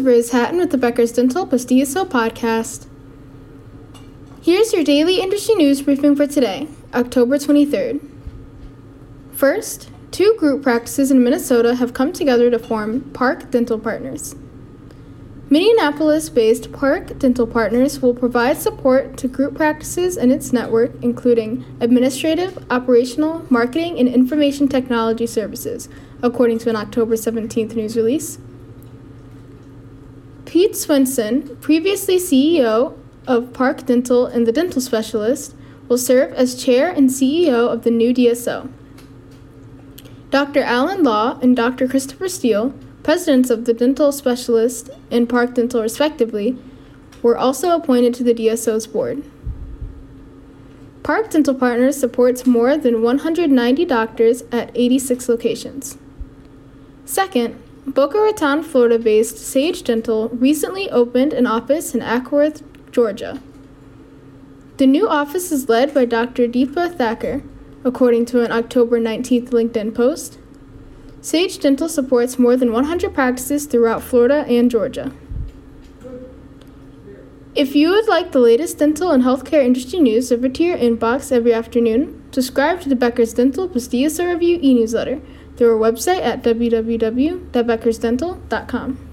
is Riz Hatton with the Becker's Dental + DSO podcast. Here's your daily industry news briefing for today, October 23rd. First, two group practices in Minnesota have come together to form Park Dental Partners. Minneapolis based Park Dental Partners will provide support to group practices in its network, including administrative, operational, marketing, and information technology services, according to an October 17th news release. Pete Swenson, previously CEO of Park Dental and the dental specialist, will serve as chair and CEO of the new DSO. Dr. Alan Law and Dr. Christopher Steele, presidents of the dental specialist and Park Dental respectively, were also appointed to the DSO's board. Park Dental Partners supports more than 190 doctors at 86 locations. Second, Boca Raton, Florida based Sage Dental recently opened an office in Acworth, Georgia. The new office is led by Dr. Deepa Thacker, according to an October 19th LinkedIn post. Sage Dental supports more than 100 practices throughout Florida and Georgia. If you would like the latest dental and healthcare industry news delivered to your inbox every afternoon, subscribe to the Becker's Dental + DSO Review e newsletter through our website at www.beckersdental.com.